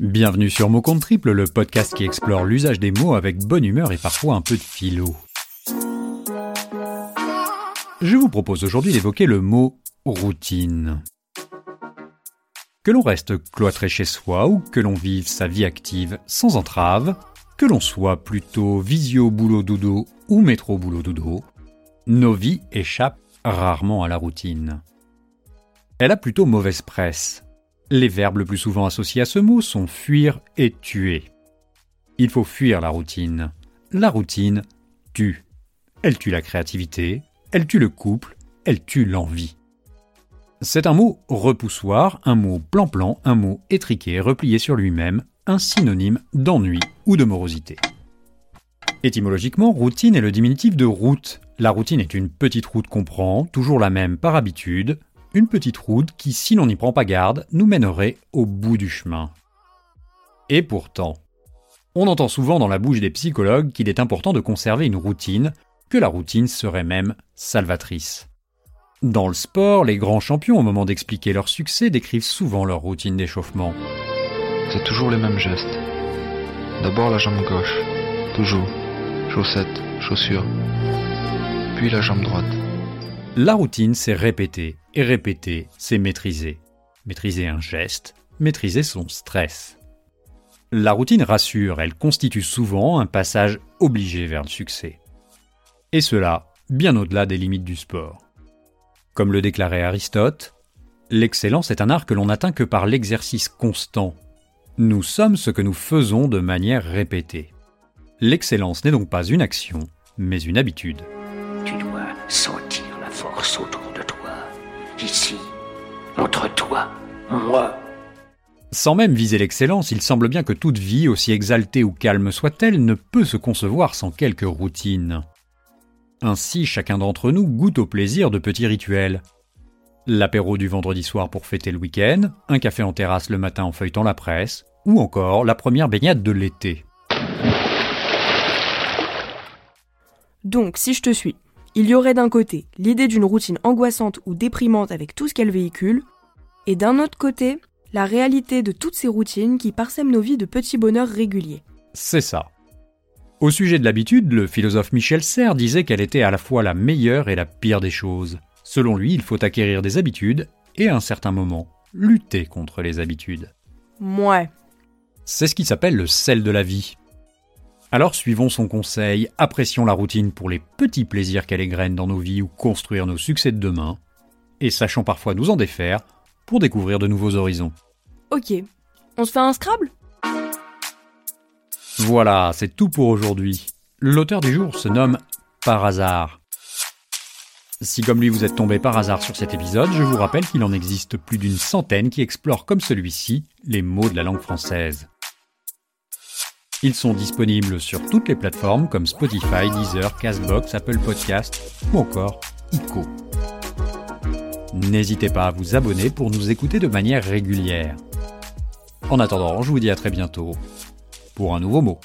Bienvenue sur Mot Compte Triple, le podcast qui explore l'usage des mots avec bonne humeur et parfois un peu de philo. Je vous propose aujourd'hui d'évoquer le mot routine. Que l'on reste cloîtré chez soi ou que l'on vive sa vie active sans entrave, que l'on soit plutôt visio boulot dodo ou métro boulot dodo, nos vies échappent rarement à la routine. Elle a plutôt mauvaise presse. Les verbes le plus souvent associés à ce mot sont fuir et tuer. Il faut fuir la routine. La routine tue. Elle tue la créativité, elle tue le couple, elle tue l'envie. C'est un mot repoussoir, un mot plan-plan, un mot étriqué, replié sur lui-même, un synonyme d'ennui ou de morosité. Étymologiquement, routine est le diminutif de route. La routine est une petite route qu'on prend, toujours la même par habitude, une petite route qui, si l'on n'y prend pas garde, nous mènerait au bout du chemin. Et pourtant, on entend souvent dans la bouche des psychologues qu'il est important de conserver une routine, que la routine serait même salvatrice. Dans le sport, les grands champions, au moment d'expliquer leur succès, décrivent souvent leur routine d'échauffement. C'est toujours les mêmes gestes. D'abord la jambe gauche, toujours. Chaussettes, chaussures. Puis la jambe droite. La routine, c'est répéter, et répéter, c'est maîtriser. Maîtriser un geste, maîtriser son stress. La routine rassure, elle constitue souvent un passage obligé vers le succès. Et cela, bien au-delà des limites du sport. Comme le déclarait Aristote, l'excellence est un art que l'on n'atteint que par l'exercice constant. Nous sommes ce que nous faisons de manière répétée. L'excellence n'est donc pas une action, mais une habitude. Force autour de toi, ici, entre toi, moi. Sans même viser l'excellence, il semble bien que toute vie, aussi exaltée ou calme soit-elle, ne peut se concevoir sans quelques routines. Ainsi, chacun d'entre nous goûte au plaisir de petits rituels. L'apéro du vendredi soir pour fêter le week-end, un café en terrasse le matin en feuilletant la presse, ou encore la première baignade de l'été. Donc, si je te suis, il y aurait d'un côté l'idée d'une routine angoissante ou déprimante avec tout ce qu'elle véhicule, et d'un autre côté, la réalité de toutes ces routines qui parsèment nos vies de petits bonheurs réguliers. C'est ça. Au sujet de l'habitude, le philosophe Michel Serres disait qu'elle était à la fois la meilleure et la pire des choses. Selon lui, il faut acquérir des habitudes et à un certain moment, lutter contre les habitudes. Mouais. C'est ce qui s'appelle le sel de la vie. Alors suivons son conseil, apprécions la routine pour les petits plaisirs qu'elle égrène dans nos vies ou construire nos succès de demain, et sachons parfois nous en défaire pour découvrir de nouveaux horizons. Ok. On se fait un Scrabble? Voilà, c'est tout pour aujourd'hui. L'auteur du jour se nomme Par hasard. Si comme lui vous êtes tombé par hasard sur cet épisode, je vous rappelle qu'il en existe plus d'une centaine qui explorent comme celui-ci les mots de la langue française. Ils sont disponibles sur toutes les plateformes comme Spotify, Deezer, Castbox, Apple Podcast ou encore ICO. N'hésitez pas à vous abonner pour nous écouter de manière régulière. En attendant, je vous dis à très bientôt pour un nouveau mot.